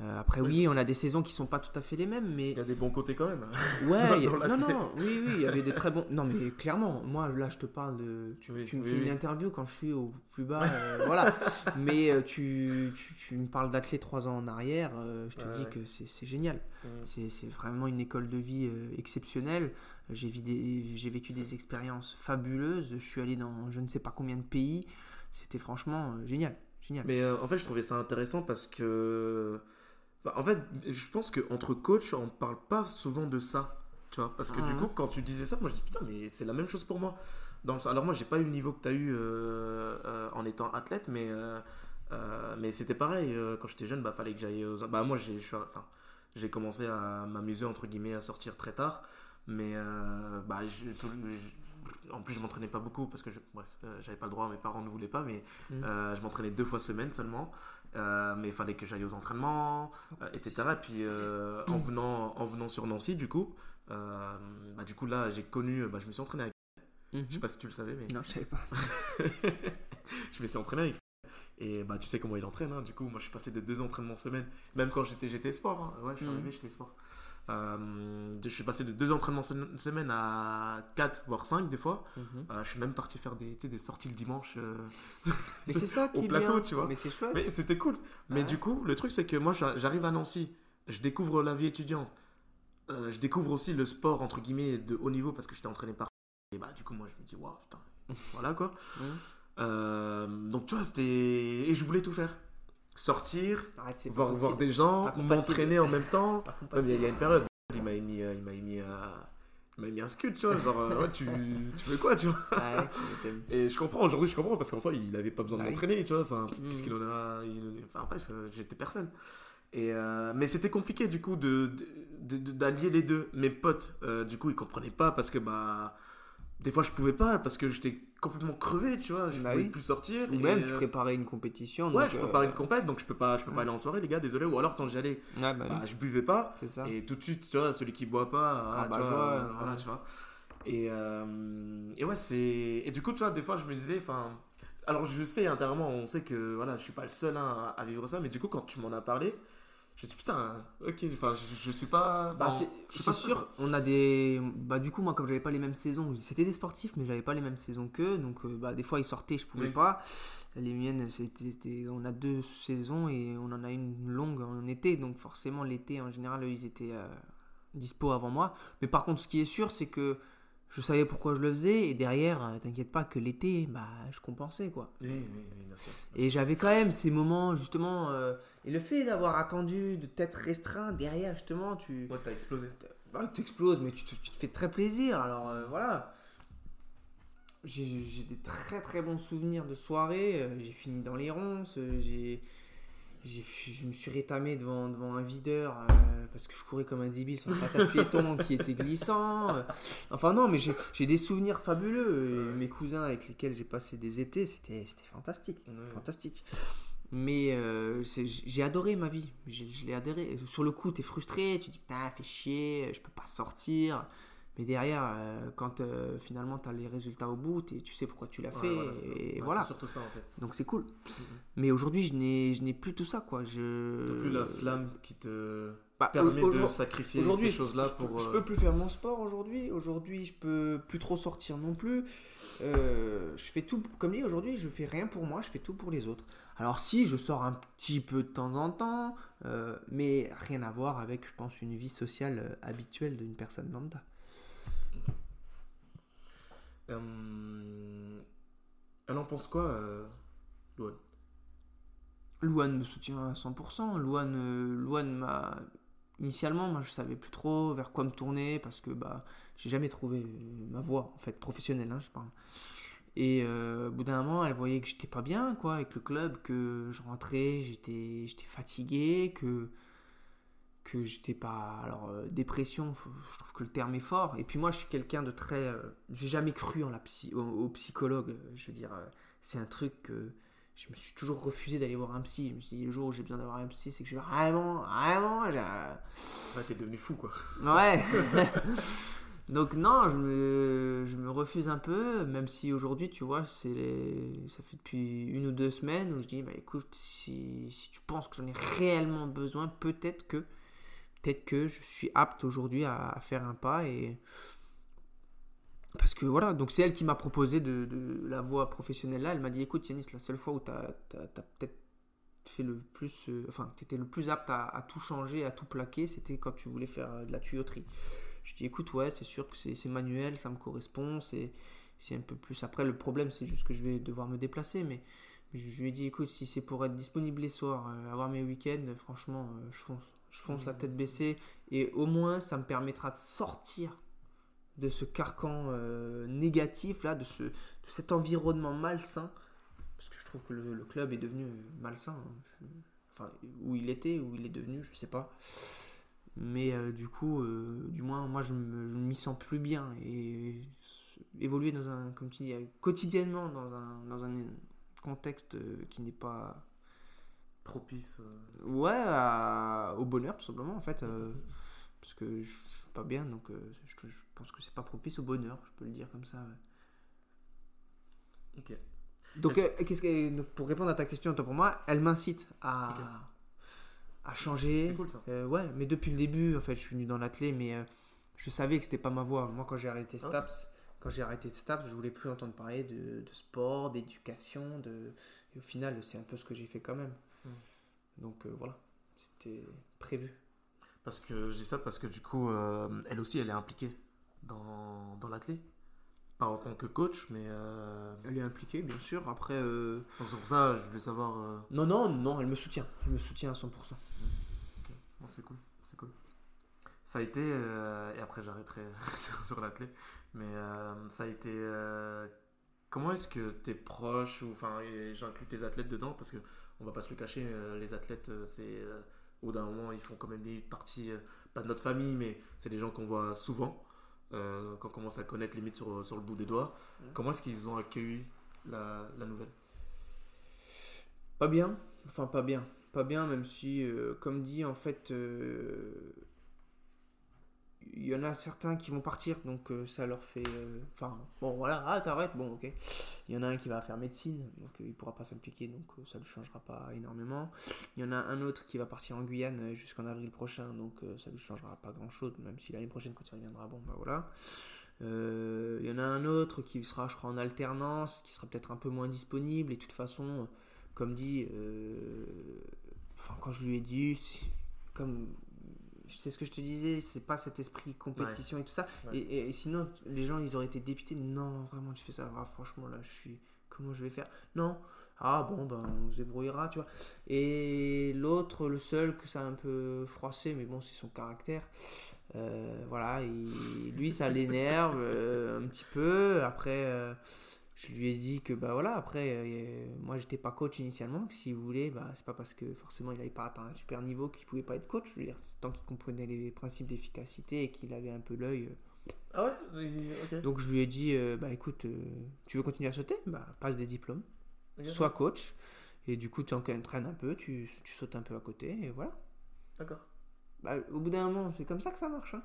Euh, après, oui. on a des saisons qui sont pas tout à fait les mêmes, mais. Il y a des bons côtés quand même. (laughs) Ouais, non, non, oui, oui, il y avait des très bons. Non, mais clairement, moi, là, je te parle de. Tu, me fais une interview quand je suis au plus bas, (laughs) euh, voilà. Mais euh, tu, tu, me parles d'athlète trois ans en arrière, je te dis que c'est génial. Mm. C'est vraiment une école de vie exceptionnelle. J'ai vécu des expériences fabuleuses. Je suis allé dans je ne sais pas combien de pays. C'était franchement génial. Génial. Mais en fait, je trouvais ça intéressant parce que bah, en fait, je pense qu'entre coachs, on parle pas souvent de ça. Tu vois Parce que du mhm. coup, quand tu disais ça, moi je dis putain, mais c'est la même chose pour moi. alors, moi, j'ai pas eu le niveau que tu as eu euh, euh, en étant athlète, mais, euh, mais c'était pareil. quand j'étais jeune, bah, fallait que j'aille aux. Bah, moi, j'ai, enfin, commencé à m'amuser, entre guillemets, à sortir très tard. Mais bah, en plus, je m'entraînais pas beaucoup parce que, je, bref, j'avais pas le droit, mes parents ne voulaient pas, mais mhm. je m'entraînais deux fois semaine seulement. Euh, mais il fallait que j'aille aux entraînements, euh, etc. Et puis euh, en, venant, en venant sur Nancy, du coup, bah, du coup là, j'ai connu, bah, je me suis entraîné avec. Je sais pas si tu le savais, mais. Non, je savais pas. (laughs) je me suis entraîné avec. Et bah, tu sais comment il entraîne, hein. du coup, moi je suis passé de deux entraînements semaine, même quand j'étais GT Sport, hein. ouais, je suis mhm. arrivé chez Sport. Euh, je suis passé de deux entraînements semaine à quatre, voire cinq des fois. Mhm. Euh, je suis même parti faire des, des sorties le dimanche euh, mais c'est ça (laughs) qui au plateau, tu vois. Mais c'est chouette. Mais c'était cool. Mais du coup, le truc, c'est que moi, j'arrive à Nancy, je découvre la vie étudiante, je découvre aussi le sport, entre guillemets, de haut niveau parce que j'étais entraîné par. (laughs) Et bah, du coup, moi, je me dis, waouh, putain, (laughs) voilà quoi. donc, tu vois, c'était. Et je voulais tout faire sortir, voir, voir, des gens, m'entraîner en même temps. il y, a une période, il m'a mis, euh, il m'a mis, euh, il m'a mis un scud, tu vois. Genre, euh, tu, (laughs) tu veux quoi, tu vois? et je comprends, aujourd'hui, je comprends parce qu'en soi, il avait pas besoin de m'entraîner, tu vois. Enfin, mm. puisqu'il en a. enfin, bref, j'étais personne. Et mais c'était compliqué, du coup, de, d'allier les deux. Mes potes, du coup, ils comprenaient pas parce que, bah des fois je pouvais pas parce que j'étais complètement crevé tu vois je bah pouvais plus sortir ou même tu euh, préparais une compétition ouais je préparais euh, une compète donc je peux pas je peux pas aller en soirée les gars désolé ou alors quand j'allais bah bah, je buvais pas ça. et tout de suite tu vois celui qui boit pas ah, tu vois, voilà, tu vois. Et, euh, et ouais c'est et du coup tu vois des fois je me disais enfin alors je sais intérieurement on sait que voilà je suis pas le seul hein, à vivre ça mais du coup quand tu m'en as parlé je dis putain, ok, enfin, je, je suis pas. Bah, c'est sûr, on a des. Bah, du coup, moi, comme j'avais pas les mêmes saisons, c'était des sportifs, mais j'avais pas les mêmes saisons qu'eux, donc euh, bah, des fois ils sortaient, je pouvais pas. Les miennes, c'était. On a deux saisons et on en a une longue en été, donc forcément, l'été, en général, ils étaient euh, dispo avant moi. Mais par contre, ce qui est sûr, c'est que je savais pourquoi je le faisais et derrière euh, t'inquiète pas que l'été bah je compensais quoi oui, oui, oui bien sûr, et j'avais quand même ces moments justement euh, et le fait d'avoir attendu de t'être restreint derrière justement tu ouais t'as explosé bah, tu exploses mais tu, te fais très plaisir alors euh, voilà j'ai des très très bons souvenirs de soirée j'ai fini dans les ronces j'ai je me suis rétamé devant, devant un videur euh, parce que je courais comme un débile sur le passage piéton (laughs) qui était glissant. Euh. Enfin non, mais j'ai des souvenirs fabuleux. mes cousins avec lesquels j'ai passé des étés, c'était fantastique. fantastique. Mais euh, j'ai adoré ma vie. Je l'ai adoré. Sur le coup, tu es frustré, tu te dis putain, fais chier, je peux pas sortir. Mais derrière, euh, quand euh, finalement tu as les résultats au bout, tu sais pourquoi tu l'as fait. et voilà. C'est surtout ça en fait. Donc c'est cool. Mm-hmm. Mais aujourd'hui, je n'ai plus tout ça. quoi. Je plus la flamme qui te bah, permet de sacrifier ces choses-là pour. Je, je peux plus faire mon sport aujourd'hui. Aujourd'hui, je peux plus trop sortir non plus. Euh, je fais tout, comme dit aujourd'hui, je fais rien pour moi, je fais tout pour les autres. Alors si, je sors un petit peu de temps en temps, mais rien à voir avec, je pense, une vie sociale habituelle d'une personne lambda. Euh, elle en pense quoi, euh, Louane Louane me soutient à 100%. Louane, euh, Louane m'a. Initialement, moi, je savais plus trop vers quoi me tourner parce que bah, j'ai jamais trouvé ma voie, en fait, professionnelle, hein, je parle. Et au bout d'un moment, elle voyait que j'étais pas bien, quoi, avec le club, que je rentrais, j'étais, j'étais fatigué, que que j'étais pas alors euh, dépression je trouve que le terme est fort. Et puis moi je suis quelqu'un de très euh, j'ai jamais cru en la psy, au, psychologue euh, je veux dire c'est un truc que je me suis toujours refusé d'aller voir un psy. Je me suis dit le jour où j'ai besoin d'avoir un psy c'est que je vais vraiment vraiment ouais t'es devenu fou quoi. Ouais (laughs) Donc non, je me, refuse un peu, même si aujourd'hui, tu vois, les- ça fait depuis une ou deux semaines où je dis, bah écoute, si, tu penses que j'en ai réellement besoin, peut-être que, peut-être que je suis apte aujourd'hui à, faire un pas et parce que voilà, donc c'est elle qui m'a proposé de, la voie professionnelle là. Elle m'a dit, écoute Yanis, la seule fois où tu as, peut-être fait le plus, euh, enfin, tu étais le plus apte à, tout changer, à tout plaquer, c'était quand tu voulais faire de la tuyauterie. Je dis écoute, ouais, c'est sûr que c'est manuel, ça me correspond, c'est un peu plus. Après, le problème, c'est juste que je vais devoir me déplacer, mais, je, lui ai dit écoute, si c'est pour être disponible les soirs, euh, avoir mes week-ends, franchement, euh, je fonce. Je fonce la tête baissée, et au moins, ça me permettra de sortir de ce carcan euh, négatif, là, de, ce, de cet environnement malsain, parce que je trouve que le, club est devenu malsain. hein. Enfin, où il était, où il est devenu, je sais pas. Mais euh, du coup, euh, du moins, moi, je m'y sens plus bien. Et évoluer dans un, comme tu dis, quotidiennement dans un, dans un contexte euh, qui n'est pas. Propice. euh, Ouais, à- au bonheur, tout simplement, en fait. euh, parce que je suis pas bien, donc euh, je, je pense que c'est pas propice au bonheur, je peux le dire comme ça. ouais. Ok. Donc, Est-ce- qu'est-ce que, donc, pour répondre à ta question, toi pour moi, elle m'incite à, Ok. à changer. C'est cool ça. Euh, ouais, mais depuis le début, en fait, je suis venu dans l'athlé, mais euh, je savais que c'était pas ma voie. Moi, quand j'ai arrêté Ah. Staps, quand j'ai arrêté Staps, je voulais plus entendre parler de, de sport, d'éducation, de... et au final, c'est un peu ce que j'ai fait quand même. Hmm. Donc euh, voilà, c'était prévu. Parce que je dis ça parce que du coup, elle aussi, elle est impliquée dans, dans l'athlé. Pas en tant que coach, mais. euh, Elle est impliquée, bien sûr. Après, euh, Donc c'est pour ça, je voulais savoir. euh, non, non, non, elle me soutient. Elle me soutient à 100%. Bon, c'est cool, c'est cool. Ça a été, euh, et après j'arrêterai (laughs) sur- sur l'athlé, mais ça a été. comment est-ce que tes proches, ou enfin, j'inclus tes athlètes dedans, parce que on va pas se le cacher, les athlètes, c'est. au d'un moment, ils font quand même partie, pas de notre famille, mais c'est des gens qu'on voit souvent, euh, qu'on commence à connaître limite sur, sur le bout des doigts. Comment est-ce qu'ils ont accueilli la, la nouvelle? Pas bien, enfin pas bien, pas bien, même si, euh, comme dit, en fait, euh, il y en a certains qui vont partir, donc euh, ça leur fait. euh, Enfin, bon, voilà, ah, t'arrêtes, bon, ok. Il y en a un qui va faire médecine, donc euh, il pourra pas s'impliquer, donc euh, ça ne changera pas énormément. Il y en a un autre qui va partir en Guyane jusqu'en avril prochain, donc ça ne changera pas grand chose, même si l'année prochaine, quand il reviendra, bon, bah voilà. Il y en a un autre qui sera, je crois, en alternance, qui sera peut-être un peu moins disponible, et de toute façon comme dit, enfin quand je lui ai dit, comme c'est ce que je te disais, c'est pas cet esprit compétition et tout ça. Ouais. Et, et sinon, les gens ils auraient été dépités. Non, vraiment, tu fais ça. Ah, franchement, là, je suis. Comment je vais faire? Non. Ah bon, ben on se débrouillera, tu vois. Et l'autre, le seul que ça a un peu froissé, mais bon, c'est son caractère. Euh, voilà, et lui, ça l'énerve euh, un petit peu. Après. Je lui ai dit que bah voilà après euh, moi j'étais pas coach initialement que s'il voulait bah c'est pas parce que forcément il avait pas atteint un super niveau qu'il pouvait pas être coach je veux dire c'est tant qu'il comprenait les principes d'efficacité et qu'il avait un peu l'œil euh. Ah ouais? Ok. donc je lui ai dit euh, bah écoute euh, tu veux continuer à sauter? Bah passe des diplômes Ok. sois coach et du coup tu entraînes un peu tu, tu sautes un peu à côté et voilà D'accord. bah, au bout d'un moment c'est comme ça que ça marche hein.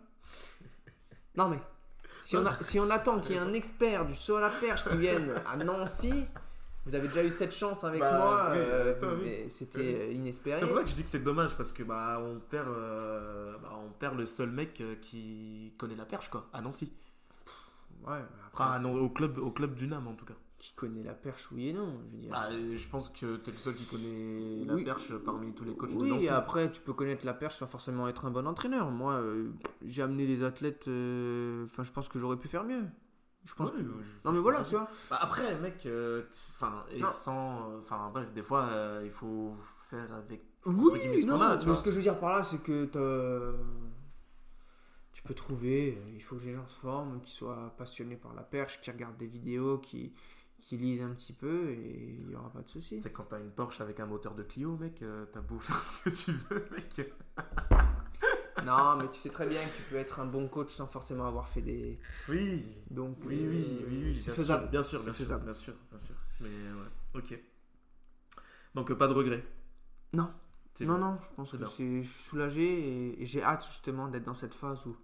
non mais si on, a- si on attend qu'il y ait un expert du saut à la perche qui vienne à Nancy, vous avez déjà eu cette chance avec Bah, moi, oui, euh, toi, oui. mais c'était euh, inespéré. C'est pour ça que je dis que c'est dommage parce que bah on perd euh, bah, on perd le seul mec qui connaît la perche quoi à Nancy. Ouais, mais après, Enfin non, au club au club du Nam en tout cas. Qui connaît la perche, oui et non, je veux dire. Bah, euh, je pense que t'es le seul qui connaît la Oui. perche parmi tous les coachs de oui, Nancy. et après, tu peux connaître la perche sans forcément être un bon entraîneur. Moi, euh, j'ai amené des athlètes, euh, enfin, je pense que j'aurais pu faire mieux. Je pense. Je- non, mais voilà, tu vois. Bah, après mec, euh, enfin et Non. sans, enfin bref des fois il faut faire avec. Oui, non, a, tu mais vois. ce que je veux dire par là, c'est que t'as- tu peux trouver, il faut que les gens se forment, qu'ils soient passionnés par la perche, qu'ils regardent des vidéos, qui qui lisent un petit peu et il n'y aura pas de souci. C'est quand t'as une Porsche avec un moteur de Clio mec, euh, t'as beau (laughs) faire ce que tu veux mec. (laughs) Non, mais tu sais très bien que tu peux être un bon coach sans forcément avoir fait des. Oui. Donc, Oui, oui, euh, oui, oui, c'est faisable. bien sûr, bien sûr, bien sûr, bien sûr. Mais ouais, ok. Donc euh, pas de regret. Non. Non, non, je pense que je suis soulagé et, j'ai hâte justement d'être dans cette phase où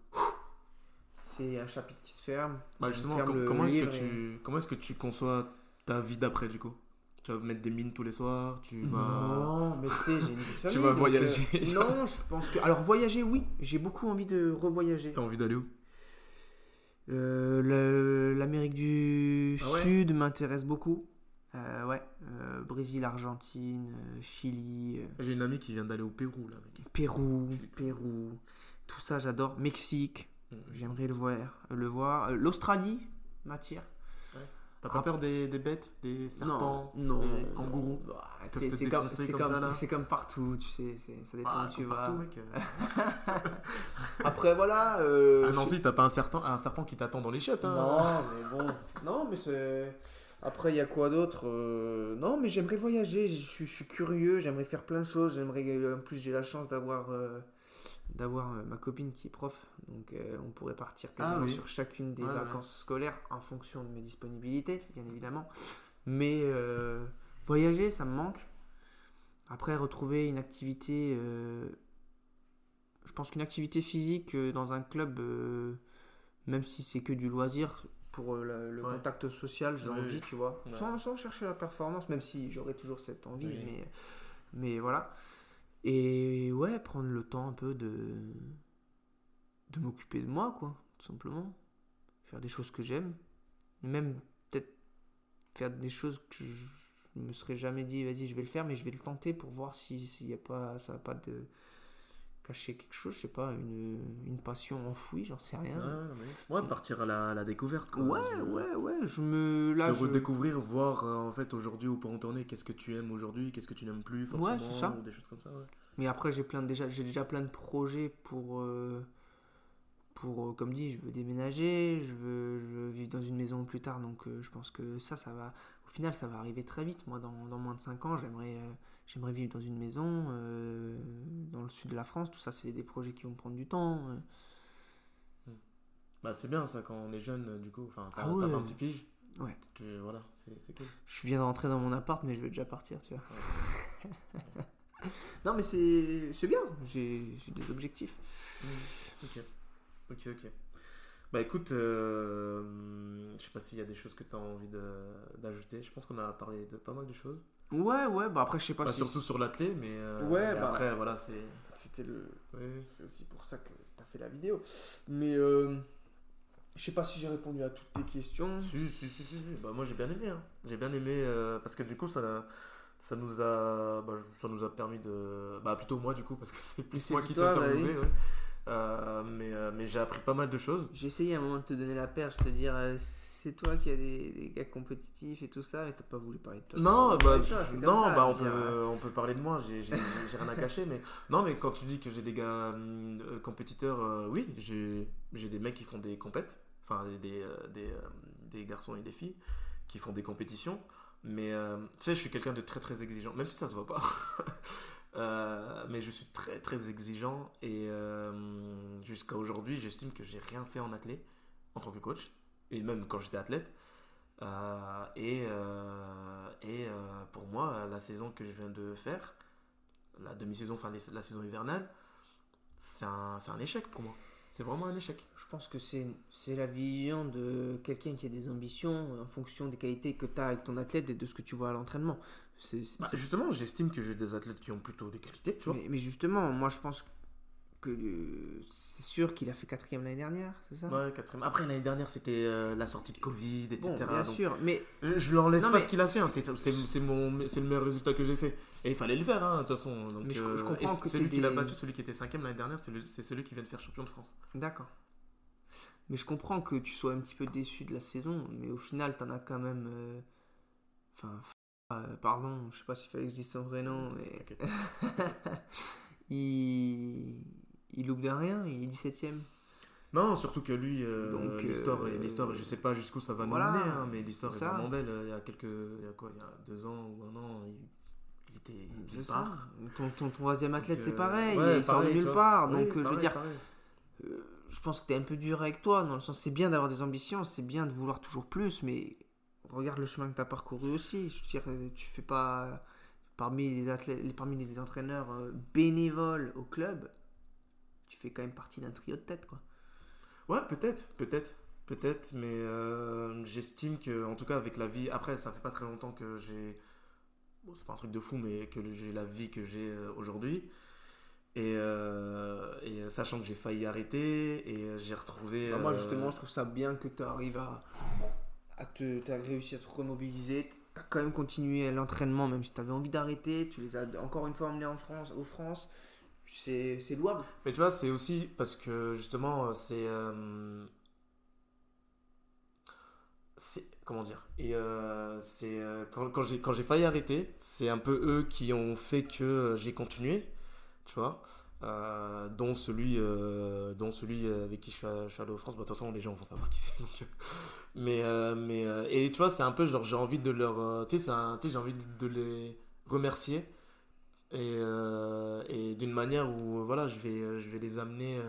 c'est un chapitre qui se ferme. Bah justement, ferme com- le comment est-ce que livre et- tu comment est-ce que tu conçois ta vie d'après du coup Tu vas mettre des mines tous les soirs, tu vas Non, mais tu sais, j'ai une vie de (laughs) famille. vas donc, voyager. euh, non, je pense que. Alors, voyager, oui. J'ai beaucoup envie de revoyager. T'as envie d'aller où? Euh, L'Amérique du Ah ouais? Sud m'intéresse beaucoup. Euh, ouais, Brésil, Argentine, Chili, J'ai une amie qui vient d'aller au Pérou là, mec. Pérou. Pérou, tout ça j'adore. Mexique, Mm. j'aimerais le voir. Le voir. L'Australie m'attire. T'as pas Ah. peur des, des bêtes, des serpents, non, des kangourous Bah, c'est- comme, partout, tu sais, ça dépend Ah, où tu vas. partout, mec. euh. (laughs) Après voilà. euh, Ah non, si, t'as pas un serpent, un serpent qui t'attend dans les chiottes. Hein. Non, mais bon. Non, mais c'est. Après, il y a quoi d'autre Euh, Non, mais j'aimerais voyager. Je suis, je suis curieux. J'aimerais faire plein de choses. J'aimerais. En plus, j'ai la chance d'avoir. euh, d'avoir euh, ma copine qui est prof donc euh, on pourrait partir Ah oui. sur chacune des Ouais, ouais. vacances scolaires en fonction de mes disponibilités bien évidemment. Mais euh, voyager ça me manque. Après retrouver une activité euh, je pense qu'une activité physique dans un club même si c'est que du loisir pour le, le Ouais. contact social j'ai envie tu vois. Sans, sans chercher la performance même si j'aurais toujours cette envie mais mais voilà et ouais prendre le temps un peu de de m'occuper de moi quoi tout simplement. Faire des choses que j'aime. Même peut-être faire des choses que je me serais jamais dit vas-y je vais le faire mais je vais le tenter pour voir si s'il y a pas ça va pas de cacher quelque chose je sais pas une, une passion enfouie j'en sais rien Ouais, non, mais- ouais, partir à la, à la découverte. Quoi. ouais Je- ouais ouais je me là te je- redécouvrir, voir euh, en fait aujourd'hui où peut en tourner, qu'est-ce que tu aimes aujourd'hui, qu'est-ce que tu n'aimes plus forcément, c'est ça. ou des choses comme ça. Ouais. Mais après, j'ai plein de- déjà, j'ai déjà plein de projets pour, euh, pour, euh, comme dit, je veux déménager, je veux, je veux vivre dans une maison plus tard. Donc, je pense que ça, ça va, au final, ça va arriver très vite. Moi, dans, dans moins de 5 ans, j'aimerais, j'aimerais vivre dans une maison euh, dans le sud de la France. Tout ça, c'est des projets qui vont prendre du temps. euh. Bah, c'est bien ça quand on est jeune, du coup. Enfin, t'as Ah ouais. t'as 26 piges. Ouais. Tu- voilà, c'est cool. Je viens de rentrer dans mon appart, mais je vais déjà partir, tu vois. (laughs) non, mais c'est, bien. J'ai, des objectifs. Ok. Ok, ok. Bah écoute, euh, je sais pas s'il y a des choses que tu as envie d'ajouter. Je pense qu'on a parlé de pas mal de choses. Ouais, ouais. Bah après, je sais pas Pas si surtout sur l'athlé, mais, euh, Ouais, mais bah. après, voilà, c'est. C'était le. Oui. C'est aussi pour ça que tu as fait la vidéo. Mais euh, je sais pas si j'ai répondu à toutes tes questions. Si, si, si, si. Bah, moi j'ai bien aimé. hein. J'ai bien aimé euh, parce que du coup ça, ça nous a, bah, ça nous a permis de, bah plutôt moi du coup parce que (laughs) c'est plus moi qui t'ai toi, interviewé. bah ouais. Euh, mais euh, mais j'ai appris pas mal de choses. J'ai essayé à un moment de te donner la perche, te dire euh, c'est toi qui as des, des gars compétitifs et tout ça, mais t'as pas voulu parler de toi. Non, bah, toi, non, ça, bah, on peut, on peut parler de moi. (laughs) J'ai, rien à cacher, mais non, mais quand tu dis que j'ai des gars euh, compétiteurs, oui, j'ai, j'ai des mecs qui font des compètes, enfin des, des, des, des garçons et des filles qui font des compétitions. Mais euh, tu sais, je suis quelqu'un de très très exigeant, même si ça se voit pas. (laughs) Euh, mais je suis très très exigeant et euh, jusqu'à aujourd'hui, j'estime que j'ai rien fait en athlète en tant que coach et même quand j'étais athlète. Euh, et et pour moi, la saison que je viens de faire, la demi-saison, enfin la saison hivernale, c'est un, c'est un échec pour moi. C'est vraiment un échec. Je pense que c'est la vision de quelqu'un qui a des ambitions en fonction des qualités que tu as avec ton athlète et de ce que tu vois à l'entraînement. Bah, justement, j'estime que j'ai des athlètes qui ont plutôt des qualités, tu vois. mais, mais justement, moi je pense que euh, c'est sûr qu'il a fait quatrième l'année dernière, c'est ça? Ouais, quatrième. Après, l'année dernière, c'était euh, la sortie de Covid, etc. Bon, bien donc- sûr, mais Je, je l'enlève pas mais- ce qu'il a fait, hein, c'est mon- c'est le meilleur résultat que j'ai fait. Et il fallait le faire, hein, de toute façon. Donc, Mais je- euh, je comprends que celui qui l'a des- battu, celui qui était cinquième l'année dernière, c'est celui qui vient de faire champion de France. D'accord. Mais je comprends que tu sois un petit peu déçu de la saison, mais au final, t'en as quand même. euh, Enfin, pardon, je sais pas s'il fallait que je dise son vrai nom, mais. T'inquiète. (laughs) il... il loupe de rien, il est 17ème. Non, surtout que lui, euh, Donc, l'histoire, euh, l'histoire, je sais pas jusqu'où ça va voilà, nous mener, hein, mais l'histoire est vraiment belle. Il y a quelques, il y a quoi, il y a deux ans ou un an, il, il était, ça. part. Ton, ton troisième athlète, c'est euh, pareil, ouais, il sort de nulle part. Oui, Donc, euh, je veux dire, euh, je pense que t'es un peu dur avec toi, dans le sens, c'est bien d'avoir des ambitions, c'est bien de vouloir toujours plus, mais regarde le chemin que t'as parcouru aussi. Je veux dire, euh, tu fais pas. Parmi les athlètes, parmi les entraîneurs euh, bénévoles au club, tu fais quand même partie d'un trio de tête, quoi. Ouais, peut-être, peut-être, peut-être, mais euh, j'estime que, en tout cas, avec la vie. Après, ça fait pas très longtemps que j'ai. Bon, c'est pas un truc de fou, mais que j'ai la vie que j'ai euh, aujourd'hui. Et, euh, et sachant que j'ai failli arrêter, et j'ai retrouvé. Bah, moi, euh, justement, je trouve ça bien que tu arrives à, à te. Tu as réussi à te remobiliser. Tu as quand même continué l'entraînement, même si tu avais envie d'arrêter. Tu les as encore une fois emmenés en France, aux France. C'est louable. Mais tu vois, c'est aussi parce que justement, c'est. euh, comment dire Et euh, c'est. euh, quand quand j'ai failli arrêter, c'est un peu eux qui ont fait que euh, j'ai continué, tu vois. Euh, dont celui dont celui avec qui je suis, à- je allé aux France. Bah, de toute façon, les gens vont savoir qui c'est. (laughs) mais, mais, et tu vois, c'est un peu genre, j'ai envie de leur. tu sais, j'ai envie de les remercier et, euh, et d'une manière où voilà je vais je vais les amener euh,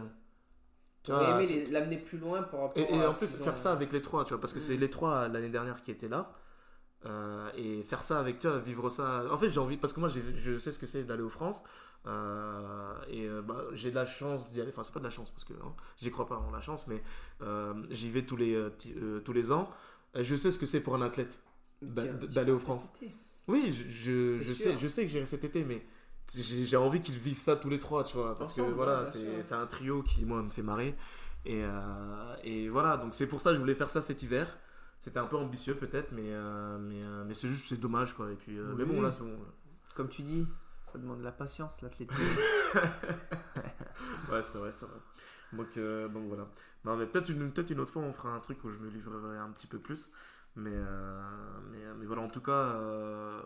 tu Tu vois, aimé les- l'amener plus loin par rapport et, et à en plus faire ont- ça avec les trois tu vois parce que Mm. c'est les trois l'année dernière qui étaient là. Euh, et faire ça avec toi vivre ça. En fait j'ai envie parce que moi je sais ce que c'est d'aller aux France. Euh, et euh, bah, j'ai de la chance d'y aller. Enfin c'est pas de la chance parce que hein, j'y crois pas en la chance mais euh, j'y vais tous les euh, euh, tous les ans. Je sais ce que c'est pour un athlète d'aller aux France. Oui, je, je, sais, je sais que j'irai cet été, mais j'ai envie qu'ils vivent ça tous les trois, tu vois, parce Ensemble, que voilà, ouais, bien c'est un trio qui, moi, me fait marrer. Et, euh, et voilà, donc c'est pour ça que je voulais faire ça cet hiver. C'était un peu ambitieux peut-être, mais, euh, mais, euh, mais c'est juste, c'est dommage, quoi. Et puis, mais bon, là, c'est bon. Comme tu dis, ça demande de la patience, l'athlétisme. (laughs) Ouais, c'est vrai, c'est vrai. Donc, donc voilà. Non, mais peut-être une, peut une autre fois, on fera un truc où je me livrerai un petit peu plus. Mais, euh, mais, mais voilà, en tout cas, euh,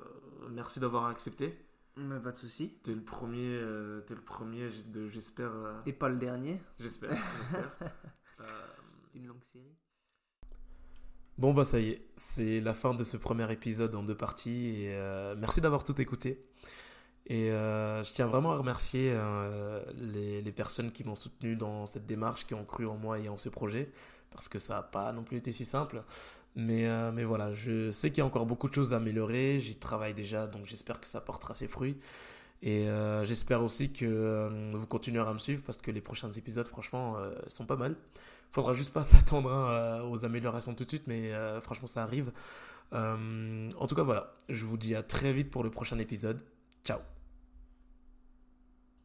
merci d'avoir accepté. Mais pas de souci. T'es le premier, euh, t'es le premier, j'espère, euh, Et pas le dernier j'espère. (laughs) Euh, d'une longue série. Bon bah ça y est, c'est la fin de ce premier épisode en deux parties et euh, merci d'avoir tout écouté. Et euh, je tiens vraiment à remercier euh, les, les personnes qui m'ont soutenu dans cette démarche, qui ont cru en moi et en ce projet, parce que ça n'a pas non plus été si simple. Mais, euh, mais voilà, je sais qu'il y a encore beaucoup de choses à améliorer, j'y travaille déjà, donc j'espère que ça portera ses fruits. Et euh, j'espère aussi que euh, vous continuerez à me suivre, parce que les prochains épisodes, franchement, sont pas mal. Faudra juste pas (laughs) s'attendre aux améliorations tout de suite, mais franchement, ça arrive. En tout cas, voilà, je vous dis à très vite pour le prochain épisode. Ciao